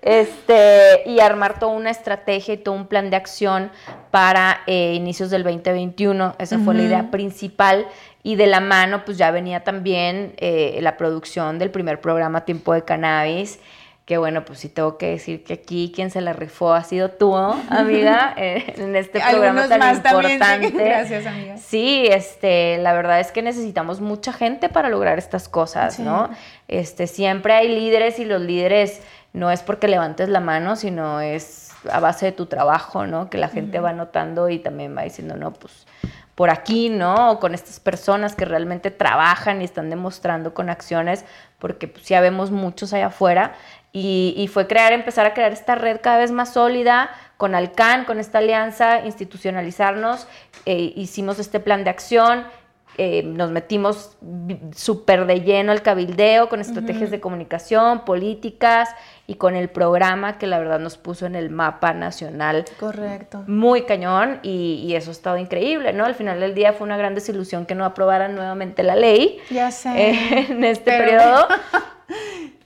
este, y armar toda una estrategia y todo un plan de acción para eh, inicios del 2021. Esa fue la idea principal. Y de la mano, pues ya venía también eh, la producción del primer programa Tiempo de Cannabis. Que bueno, pues sí tengo que decir que aquí quien se la rifó ha sido tú, amiga, eh, en este programa tan importante. Gracias, amiga. Sí, este, la verdad es que necesitamos mucha gente para lograr estas cosas, ¿no? Este, siempre hay líderes y los líderes no es porque levantes la mano, sino es a base de tu trabajo, ¿no? Que la gente va notando y también va diciendo, no, pues por aquí, ¿no? con estas personas que realmente trabajan y están demostrando con acciones, porque pues ya vemos muchos allá afuera. Y, fue crear, empezar a crear esta red cada vez más sólida con Alcan, con esta alianza, institucionalizarnos. Eh, hicimos este plan de acción, eh, nos metimos súper de lleno al cabildeo con estrategias de comunicación, políticas y con el programa que la verdad nos puso en el mapa nacional. Correcto. Muy cañón y, eso ha estado increíble, ¿no? Al final del día fue una gran desilusión que no aprobaran nuevamente la ley. Ya sé. Eh, en este periodo.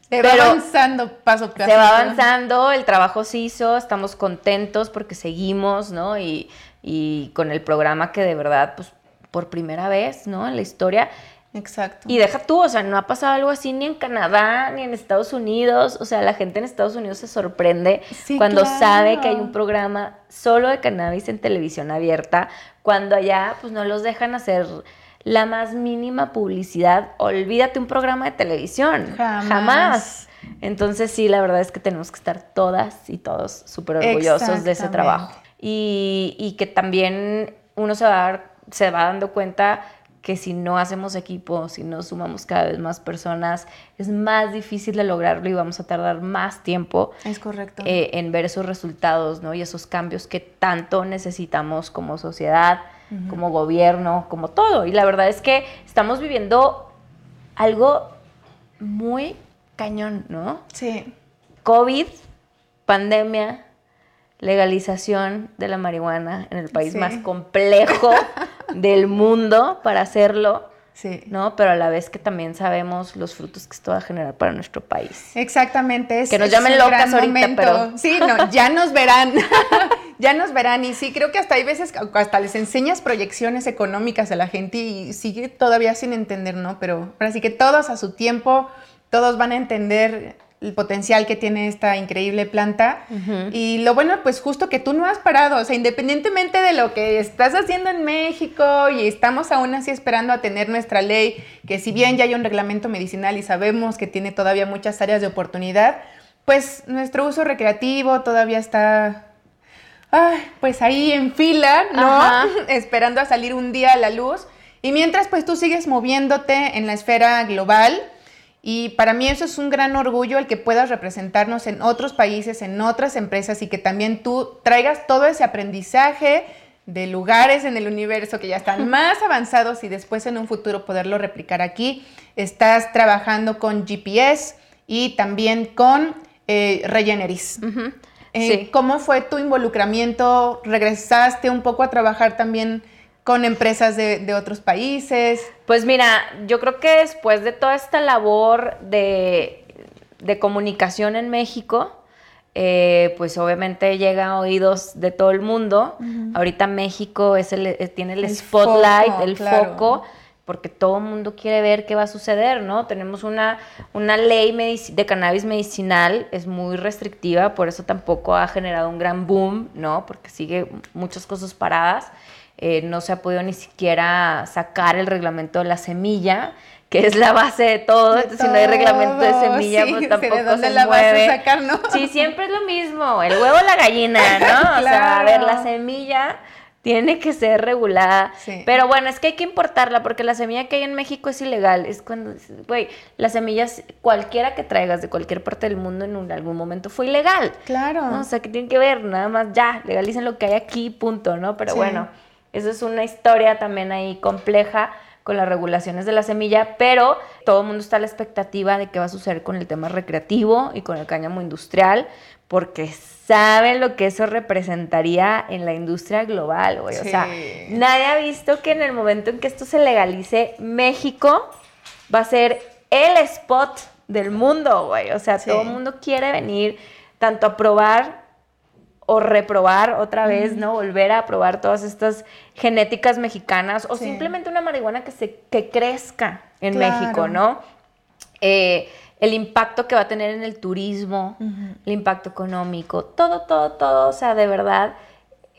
Se va avanzando paso a paso. Se va avanzando, el trabajo se hizo, estamos contentos porque seguimos, ¿no? Y, y con el programa que de verdad, pues por primera vez, ¿no? En la historia. Exacto. Y deja tú, o sea, no ha pasado algo así ni en Canadá, ni en Estados Unidos. O sea, la gente en Estados Unidos se sorprende cuando sabe que hay un programa solo de cannabis en televisión abierta, cuando allá pues no los dejan hacer la más mínima publicidad. Olvídate un programa de televisión. Jamás. Entonces sí, la verdad es que tenemos que estar todas y todos súper orgullosos de ese trabajo. Y, y que también uno se va a dar se va dando cuenta que si no hacemos equipo, si no sumamos cada vez más personas, es más difícil de lograrlo y vamos a tardar más tiempo. Es correcto. Eh, en ver esos resultados, ¿no? Y esos cambios que tanto necesitamos como sociedad, como gobierno, como todo. Y la verdad es que estamos viviendo algo muy cañón, ¿no? Sí. COVID, pandemia, legalización de la marihuana en el país más complejo del mundo para hacerlo. Sí. ¿No? Pero a la vez que también sabemos los frutos que esto va a generar para nuestro país. Exactamente. que nos llamen locas ahorita, pero. Sí, no, ya nos verán. ya nos verán. Y sí, creo que hasta hay veces, hasta les enseñas proyecciones económicas a la gente y sigue todavía sin entender, ¿no? Pero ahora sí que todos a su tiempo, todos van a entender el potencial que tiene esta increíble planta. Y lo bueno, pues justo que tú no has parado, o sea, independientemente de lo que estás haciendo en México y estamos aún así esperando a tener nuestra ley, que si bien ya hay un reglamento medicinal y sabemos que tiene todavía muchas áreas de oportunidad, pues nuestro uso recreativo todavía está... pues ahí en fila, ¿no? Esperando a salir un día a la luz. Y mientras pues tú sigues moviéndote en la esfera global, y para mí eso es un gran orgullo el que puedas representarnos en otros países, en otras empresas y que también tú traigas todo ese aprendizaje de lugares en el universo que ya están más avanzados y después en un futuro poderlo replicar aquí. Estás trabajando con GPS y también con eh, Regeneris. Eh, ¿Cómo fue tu involucramiento? ¿Regresaste un poco a trabajar también con empresas de, otros países? Pues mira, yo creo que después de toda esta labor de, de comunicación en México, eh, pues obviamente llega a oídos de todo el mundo. Ahorita México es el, eh, tiene el, spotlight, el foco, porque todo el mundo quiere ver qué va a suceder, ¿no? Tenemos una, una ley de cannabis medicinal, es muy restrictiva, por eso tampoco ha generado un gran boom, ¿no? Porque sigue muchas cosas paradas. Eh, no se ha podido ni siquiera sacar el reglamento de la semilla que es la base de todo. Entonces, si no hay reglamento de semilla, pues tampoco ¿de dónde la mueve. Vas a sacar, ¿no? Sí, siempre es lo mismo, el huevo o la gallina, ¿no? O sea, a ver, la semilla tiene que ser regulada. Pero bueno, es que hay que importarla porque la semilla que hay en México es ilegal. Es cuando, güey, las semillas, cualquiera que traigas de cualquier parte del mundo en algún momento fue ilegal. Claro. O sea, que tiene que ver, nada más ya, legalicen lo que hay aquí, punto, ¿no? Pero bueno, eso es una historia también ahí compleja con las regulaciones de la semilla, pero todo el mundo está a la expectativa de qué va a suceder con el tema recreativo y con el cáñamo industrial, porque saben lo que eso representaría en la industria global, güey. O sea, nadie ha visto que en el momento en que esto se legalice, México va a ser el spot del mundo, güey. O sea, todo el mundo quiere venir tanto a probar o reprobar otra vez, ¿no? Volver a probar todas estas genéticas mexicanas o simplemente una marihuana que, se, que crezca en México, ¿no? Eh, el impacto que va a tener en el turismo, el impacto económico, todo, todo, todo, o sea, de verdad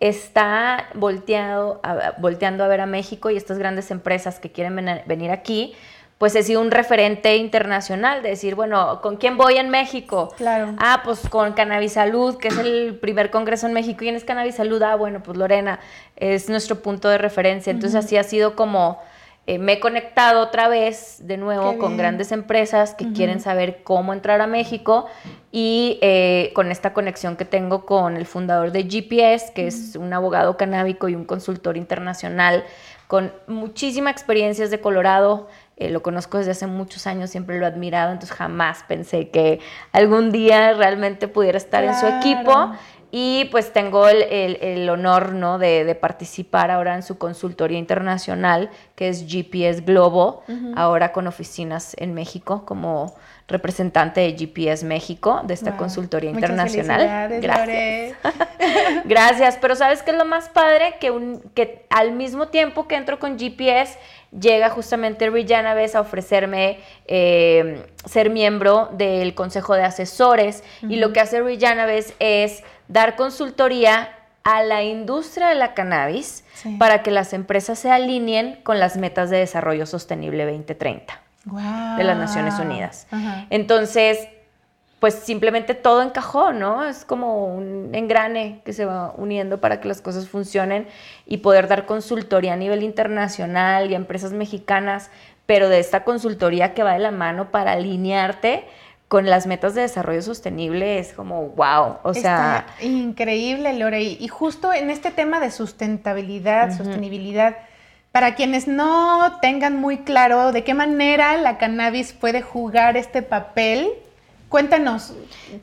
está volteado volteando a ver a México y estas grandes empresas que quieren venir aquí, pues he sido un referente internacional de decir, bueno, ¿con quién voy en México? Claro. Ah, pues con Cannabis Salud, que es el primer congreso en México. ¿Quién es Cannabis Salud? Ah, bueno, pues Lorena es nuestro punto de referencia. Entonces así ha sido como eh, me he conectado otra vez de nuevo con grandes empresas que quieren saber cómo entrar a México y eh, con esta conexión que tengo con el fundador de GPS, que es un abogado canábico y un consultor internacional con muchísima experiencia de Colorado, eh, lo conozco desde hace muchos años, siempre lo he admirado, entonces jamás pensé que algún día realmente pudiera estar en su equipo. Y pues tengo el, honor ¿no? de, participar ahora en su consultoría internacional, que es GPS Globo, ahora con oficinas en México como representante de GPS México, de esta consultoría internacional. Gracias. Gracias, pero ¿sabes qué es lo más padre? Que, un, que al mismo tiempo que entro con GPS, llega justamente Vez a ofrecerme eh, ser miembro del Consejo de Asesores. Y lo que hace Vez es dar consultoría a la industria de la cannabis para que las empresas se alineen con las metas de desarrollo sostenible 2030 de las Naciones Unidas. Entonces, pues simplemente todo encajó, ¿no? Es como un engrane que se va uniendo para que las cosas funcionen y poder dar consultoría a nivel internacional y a empresas mexicanas, pero de esta consultoría que va de la mano para alinearte con las metas de desarrollo sostenible es como wow, o sea, increíble, Lore, y justo en este tema de sustentabilidad, sostenibilidad, para quienes no tengan muy claro de qué manera la cannabis puede jugar este papel Cuéntanos,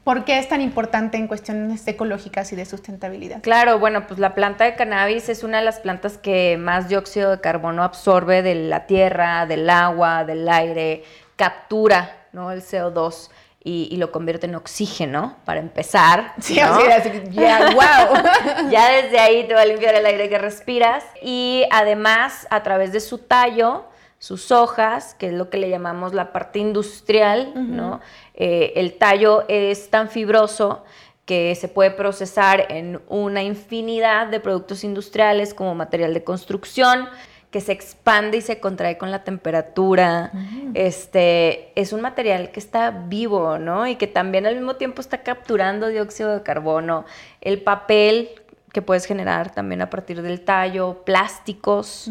¿por qué es tan importante en cuestiones ecológicas y de sustentabilidad? Claro, bueno, pues la planta de cannabis es una de las plantas que más dióxido de carbono absorbe de la tierra, del agua, del aire, captura ¿no? el CO2 y, lo convierte en oxígeno, para empezar. Sí, así, ya, wow. ya desde ahí te va a limpiar el aire que respiras. Y además, a través de su tallo, sus hojas, que es lo que le llamamos la parte industrial, ¿no? Eh, el tallo es tan fibroso que se puede procesar en una infinidad de productos industriales como material de construcción, que se expande y se contrae con la temperatura. Este es un material que está vivo, ¿no? Y que también al mismo tiempo está capturando dióxido de carbono. El papel que puedes generar también a partir del tallo, plásticos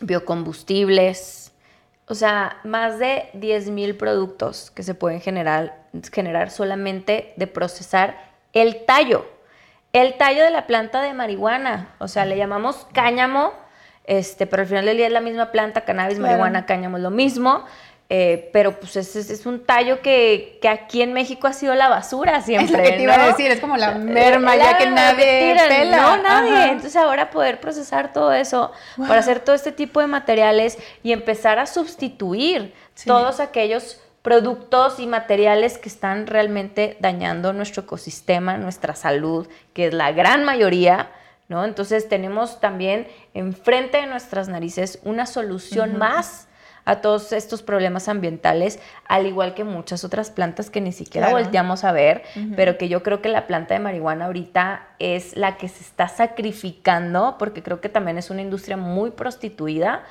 biocombustibles, o sea, más de 10.000 productos que se pueden generar, generar solamente de procesar el tallo. el tallo de la planta de marihuana, o sea, le llamamos cáñamo, este, pero al final del día es la misma planta, cannabis, marihuana, cáñamo es lo mismo. Eh, pero pues es, es, un tallo que, que, aquí en México ha sido la basura siempre. Es lo que te iba a decir, es como la merma, ya que nadie pela. No, nadie. Entonces ahora poder procesar todo eso para hacer todo este tipo de materiales y empezar a sustituir todos aquellos productos y materiales que están realmente dañando nuestro ecosistema, nuestra salud, que es la gran mayoría, ¿no? Entonces tenemos también enfrente de nuestras narices una solución más a todos estos problemas ambientales, al igual que muchas otras plantas que ni siquiera volteamos a ver, pero que yo creo que la planta de marihuana ahorita es la que se está sacrificando, porque creo que también es una industria muy prostituida,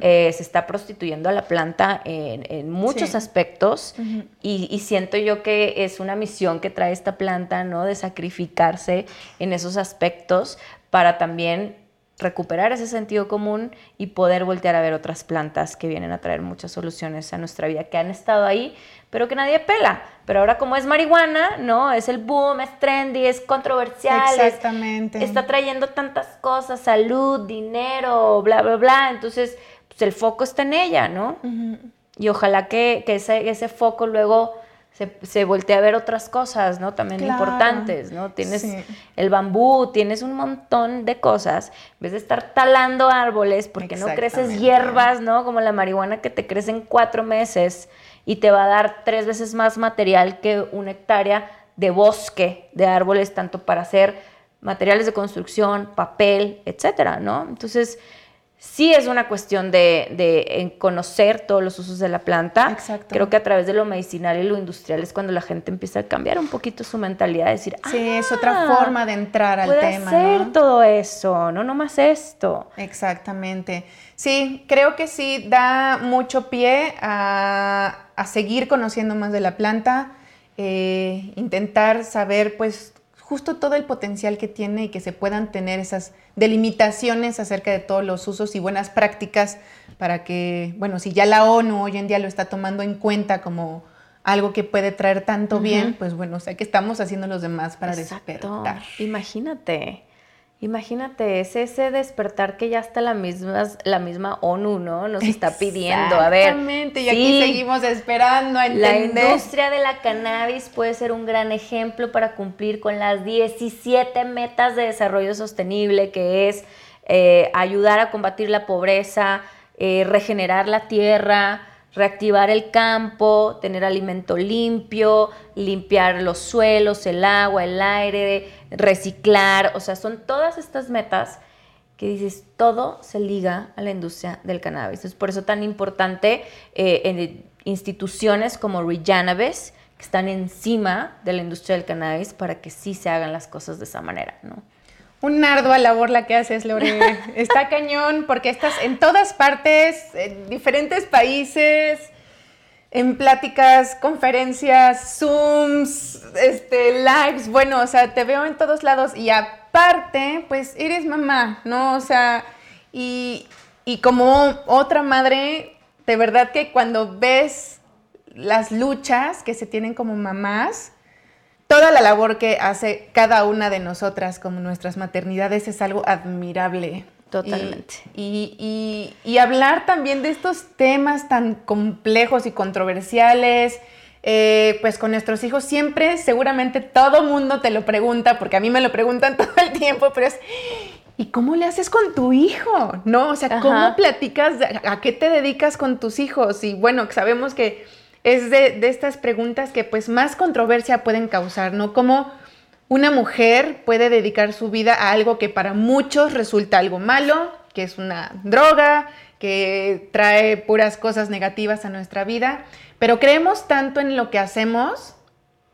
eh, se está prostituyendo a la planta en, muchos aspectos y, y, siento yo que es una misión que trae esta planta, ¿no? De sacrificarse en esos aspectos para también recuperar ese sentido común y poder voltear a ver otras plantas que vienen a traer muchas soluciones a nuestra vida, que han estado ahí, pero que nadie pela. Pero ahora como es marihuana, ¿no? Es el boom, es trendy, es controversial. Exactamente. está trayendo tantas cosas, salud, dinero, bla, bla, bla. Entonces, pues el foco está en ella, ¿no? Y ojalá que, que ese, ese foco luego se, voltea a ver otras cosas, ¿no? También importantes, ¿no? Tienes el bambú, tienes un montón de cosas. En vez de estar talando árboles, porque no creces hierbas, ¿no? Como la marihuana que te crece en cuatro meses y te va a dar tres veces más material que una hectárea de bosque de árboles, tanto para hacer materiales de construcción, papel, etcétera, ¿no? Entonces, sí es una cuestión de, conocer todos los usos de la planta. Exacto. Creo que a través de lo medicinal y lo industrial es cuando la gente empieza a cambiar un poquito su mentalidad, decir, sí, es otra ah, forma de entrar al tema. hacer todo eso, no nomás esto. Exactamente. Sí, creo que sí da mucho pie a, seguir conociendo más de la planta, eh, intentar saber pues justo todo el potencial que tiene y que se puedan tener esas delimitaciones acerca de todos los usos y buenas prácticas para que, bueno, si ya la ONU hoy en día lo está tomando en cuenta como algo que puede traer tanto bien, pues bueno, o sea, que estamos haciendo los demás para despertar. Imagínate. Imagínate, es ese despertar que ya está la misma, la misma ONU, ¿no? Nos está pidiendo. A ver. Exactamente, y aquí seguimos esperando a entender. La industria de la cannabis puede ser un gran ejemplo para cumplir con las 17 metas de desarrollo sostenible, que es eh, ayudar a combatir la pobreza, eh, regenerar la tierra, reactivar el campo, tener alimento limpio, limpiar los suelos, el agua, el aire, reciclar, o sea, son todas estas metas que dices, todo se liga a la industria del cannabis. Es por eso tan importante eh, en instituciones como Rejanabis, que están encima de la industria del cannabis para que sí se hagan las cosas de esa manera, ¿no? Un ardua labor la que haces, Lore. Está cañón porque estás en todas partes, en diferentes países, en pláticas, conferencias, Zooms, este, lives. Bueno, o sea, te veo en todos lados y aparte, pues eres mamá, ¿no? O sea, y, y como otra madre, de verdad que cuando ves las luchas que se tienen como mamás, toda la labor que hace cada una de nosotras como nuestras maternidades es algo admirable. Totalmente. Y, hablar también de estos temas tan complejos y controversiales, eh, pues con nuestros hijos siempre, seguramente todo mundo te lo pregunta, porque a mí me lo preguntan todo el tiempo, pero es, ¿y cómo le haces con tu hijo? ¿No? O sea, ¿cómo platicas? ¿A qué te dedicas con tus hijos? Y bueno, sabemos que es de, estas preguntas que pues más controversia pueden causar, ¿no? Cómo una mujer puede dedicar su vida a algo que para muchos resulta algo malo, que es una droga, que trae puras cosas negativas a nuestra vida, pero creemos tanto en lo que hacemos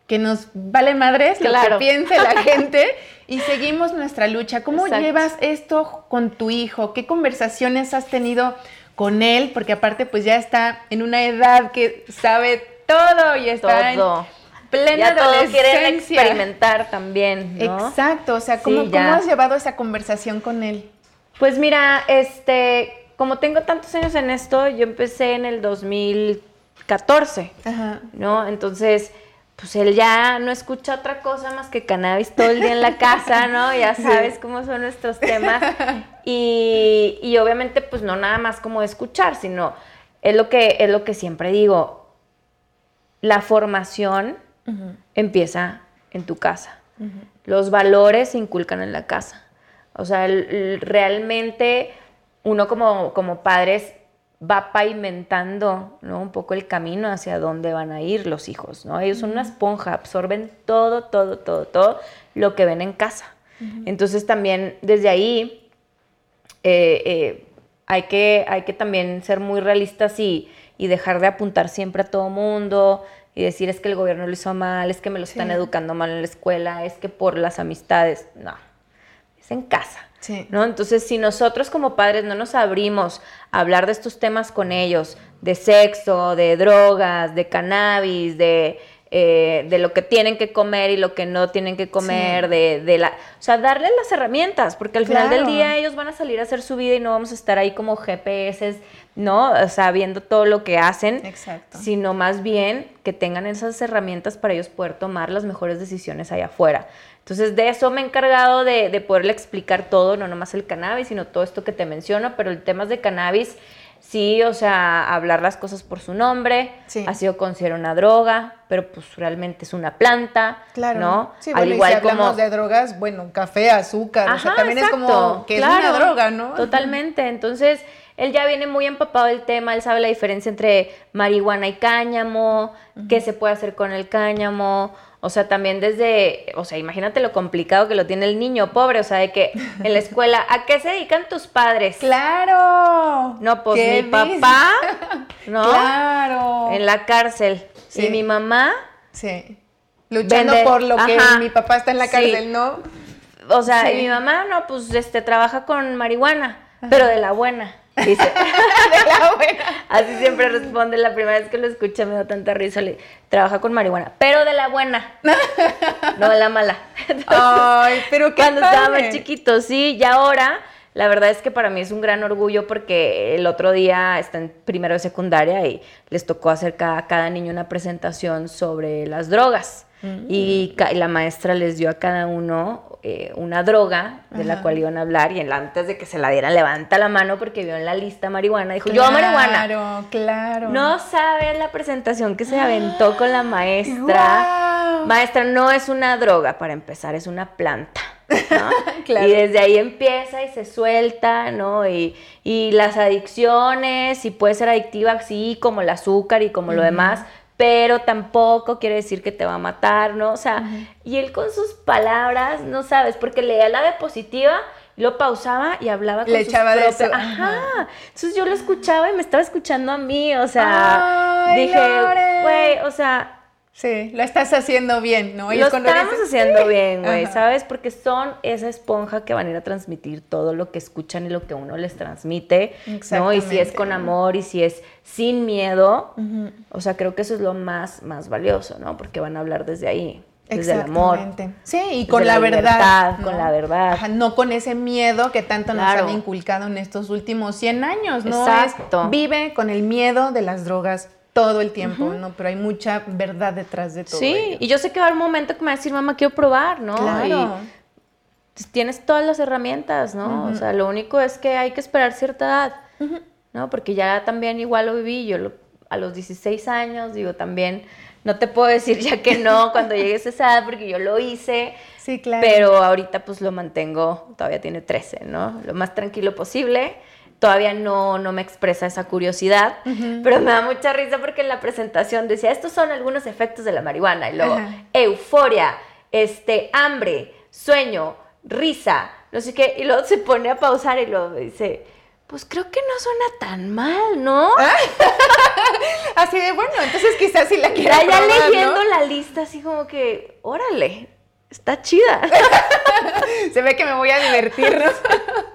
que nos vale madres lo que piense la gente y seguimos nuestra lucha. ¿Cómo llevas esto con tu hijo? ¿Qué conversaciones has tenido con él, porque aparte pues ya está en una edad que sabe todo y está en plena ya quieren experimentar también, Exacto, o sea, ¿cómo, has llevado esa conversación con él? Pues mira, este, como tengo tantos años en esto, yo empecé en el 2014, ¿no? Entonces, pues él ya no escucha otra cosa más que cannabis todo el día en la casa, ¿no? Ya sabes cómo son nuestros temas. Y, y, obviamente, pues no nada más como escuchar, sino es lo que, es lo que siempre digo, la formación empieza en tu casa. Los valores se inculcan en la casa. O sea, realmente uno como, como padres va pavimentando ¿no? un poco el camino hacia dónde van a ir los hijos, ¿no? Ellos son una esponja, absorben todo, todo, todo, todo lo que ven en casa. Entonces también desde ahí eh, eh, hay, que, hay que también ser muy realistas y, y dejar de apuntar siempre a todo mundo y decir es que el gobierno lo hizo mal, es que me lo están educando mal en la escuela, es que por las amistades. No, es en casa. ¿No? Entonces, si nosotros como padres no nos abrimos a hablar de estos temas con ellos, de sexo, de drogas, de cannabis, de, eh, de lo que tienen que comer y lo que no tienen que comer, de, de, la... O sea, darles las herramientas, porque al final del día ellos van a salir a hacer su vida y no vamos a estar ahí como GPS, ¿no? O sea, viendo todo lo que hacen, Exacto. sino más bien que tengan esas herramientas para ellos poder tomar las mejores decisiones allá afuera. Entonces, de eso me he encargado de, de, poderle explicar todo, no nomás el cannabis, sino todo esto que te menciono, pero el tema de cannabis, sí, o sea, hablar las cosas por su nombre, ha sido considerado una droga, pero pues realmente es una planta, claro. ¿no? Sí, Al igual si hablamos de drogas, bueno, café, azúcar, o sea, también es como que es una droga, ¿no? Totalmente, entonces... Él ya viene muy empapado del tema, él sabe la diferencia entre marihuana y cáñamo, qué se puede hacer con el cáñamo, o sea, también desde, o sea, imagínate lo complicado que lo tiene el niño pobre, o sea, de que en la escuela, ¿a qué se dedican tus padres? Claro. No, pues mi papá, ¿no? Claro. En la cárcel. Sí. Y mi mamá. Sí. Luchando por lo que mi papá está en la cárcel, ¿no? O sea, y mi mamá, no, pues este, trabaja con marihuana, pero de la buena. Dice, de la buena. Así siempre responde, la primera vez que lo escuché me da tanta risa, le trabaja con marihuana, pero de la buena, no de la mala. Ay, pero qué Cuando estaba más chiquito, sí, y ahora, la verdad es que para mí es un gran orgullo porque el otro día está en primero de secundaria y les tocó hacer cada, cada niño una presentación sobre las drogas. Mm. Y la maestra les dio a cada uno eh, una droga de la cual iban a hablar y antes de que se la dieran levanta la mano porque vio en la lista marihuana, dijo, yo marihuana. Claro, claro. No sabes la presentación que se aventó con la maestra. Maestra, no es una droga para empezar, es una planta. Y desde ahí empieza y se suelta, ¿no? Y, las adicciones, y puede ser adictiva, sí, como el azúcar y como lo demás, pero tampoco quiere decir que te va a matar, ¿no? O sea, y él con sus palabras, no sabes, porque leía la diapositiva, lo pausaba y hablaba con Le echaba de eso. Ajá. Entonces yo lo escuchaba y me estaba escuchando a mí, o sea, dije, güey, o sea, Sí, lo estás haciendo bien, ¿no? lo estamos haciendo bien, güey, ¿sabes? Porque son esa esponja que van a ir a transmitir todo lo que escuchan y lo que uno les transmite, ¿no? Y si es con amor y si es sin miedo, o sea, creo que eso es lo más, más valioso, ¿no? Porque van a hablar desde ahí. Desde el amor. Sí, y con la, verdad. Con la verdad. no con ese miedo que tanto nos han inculcado en estos últimos 100 años, ¿no? Exacto. vive con el miedo de las drogas todo el tiempo, ¿no? Pero hay mucha verdad detrás de todo. Sí, y yo sé que va a haber un momento que me va a decir, mamá, quiero probar, ¿no? Claro. Y tienes todas las herramientas, ¿no? O sea, lo único es que hay que esperar cierta edad, ¿no? Porque ya también igual lo viví, yo a los 16 años, digo, también no te puedo decir ya que no cuando llegues a esa edad, porque yo lo hice. Sí, claro. Pero ahorita pues lo mantengo, todavía tiene 13, ¿no? Lo más tranquilo posible todavía no, no me expresa esa curiosidad, pero me da mucha risa porque en la presentación decía, estos son algunos efectos de la marihuana, y luego euforia, este, hambre, sueño, risa, no sé qué, y luego se pone a pausar y luego dice, pues creo que no suena tan mal, ¿no? así de, bueno, entonces quizás si la quiero Ya, ya leyendo la lista, así como que, órale, está chida. se ve que me voy a divertir, ¿no?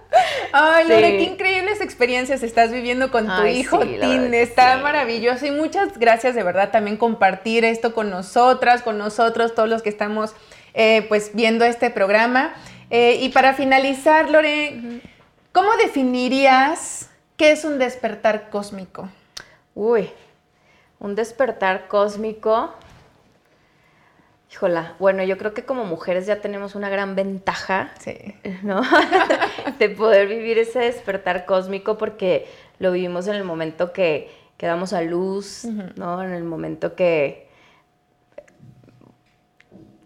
Ay, Lore, qué increíbles experiencias estás viviendo con tu hijo, Tin. Está maravilloso y muchas gracias de verdad también compartir esto con nosotras, con nosotros, todos los que estamos eh, pues viendo este programa. Eh, y para finalizar, Lore, ¿cómo definirías qué es un despertar cósmico? Uy, un despertar cósmico. Híjola, bueno, yo creo que como mujeres ya tenemos una gran ventaja, Sí. ¿no? de poder vivir ese despertar cósmico porque lo vivimos en el momento que, que damos a luz, ¿no? En el momento que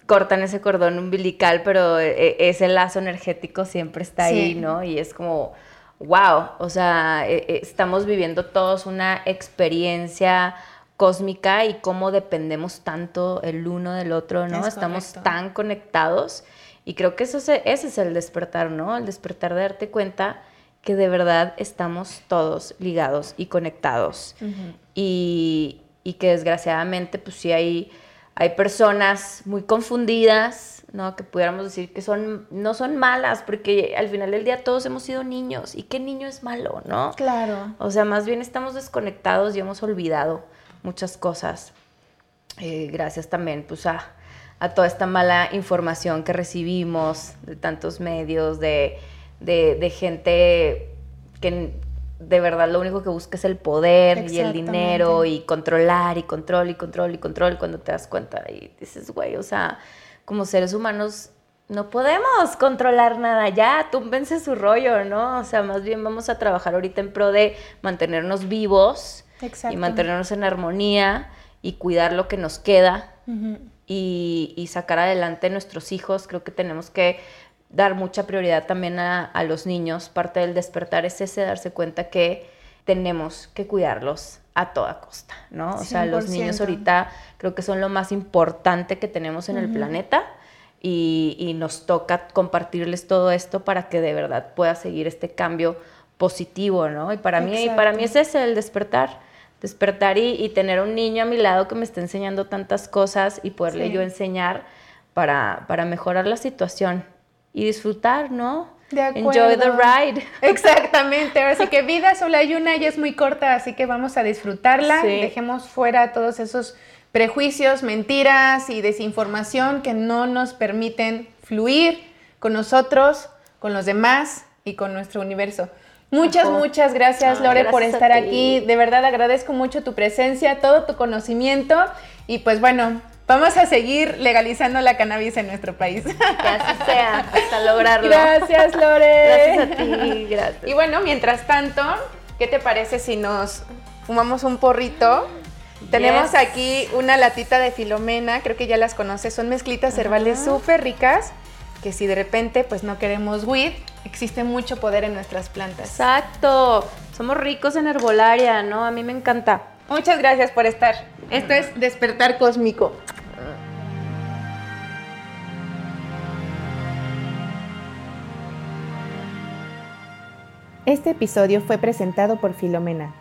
cortan ese cordón umbilical, pero e- ese lazo energético siempre está ahí. ¿no? Y es como, wow, o sea, e- e- estamos viviendo todos una experiencia cósmica y cómo dependemos tanto el uno del otro, ¿no? Es estamos correcto. tan conectados y creo que eso es- ese es el despertar, ¿no? El despertar de darte cuenta que de verdad estamos todos ligados y conectados y, y que desgraciadamente pues sí hay, hay personas muy confundidas, ¿no? Que pudiéramos decir que son, no son malas, porque al final del día todos hemos sido niños. ¿Y qué niño es malo, no? Claro. O sea, más bien estamos desconectados y hemos olvidado muchas cosas. Eh, gracias también pues a, a toda esta mala información que recibimos de tantos medios, de, de- de gente que de verdad lo único que busca es el poder y el dinero y controlar y control y control y control cuando te das cuenta y dices, güey, o sea, como seres humanos no podemos controlar nada ya, túmbense su rollo, ¿no? O sea, más bien vamos a trabajar ahorita en pro de mantenernos vivos y Exacto. mantenernos en armonía y cuidar lo que nos queda y, y sacar adelante a nuestros hijos. Creo que tenemos que dar mucha prioridad también a, a los niños. Parte del despertar es ese, darse cuenta que tenemos que cuidarlos a toda costa, ¿no? O sea, los niños 100%. ahorita creo que son lo más importante que tenemos en el planeta y, y nos toca compartirles todo esto para que de verdad pueda seguir este cambio positivo, ¿no? Y para mí, y para mí es ese el despertar despertar y, y tener un niño a mi lado que me esté enseñando tantas cosas y poderle Sí. yo enseñar para, para mejorar la situación y disfrutar, ¿no? De Enjoy the acuerdo. ride. Exactamente, así que vida solo hay una y es muy corta, así que vamos a disfrutarla, Sí. dejemos fuera todos esos prejuicios, mentiras y desinformación que no nos permiten fluir con nosotros, con los demás y con nuestro universo. Muchas, Ajá. muchas gracias, Ay, Lore, por estar aquí. De verdad agradezco mucho tu presencia, todo tu conocimiento y pues bueno, vamos a seguir legalizando la cannabis en nuestro país. Que así sea, hasta lograrlo. Gracias, Lore. Gracias a ti, gracias. Y bueno, mientras tanto, ¿qué te parece si nos fumamos un porrito? Tenemos aquí una latita de filomena, creo que ya las conoces, son mezclitas herbales súper ricas, que si de repente pues no queremos weed, existe mucho poder en nuestras plantas. Exacto. Somos ricos en herbolaria, ¿no? A mí me encanta. Muchas gracias por estar. Esto es Despertar Cósmico. Este episodio fue presentado por Filomena,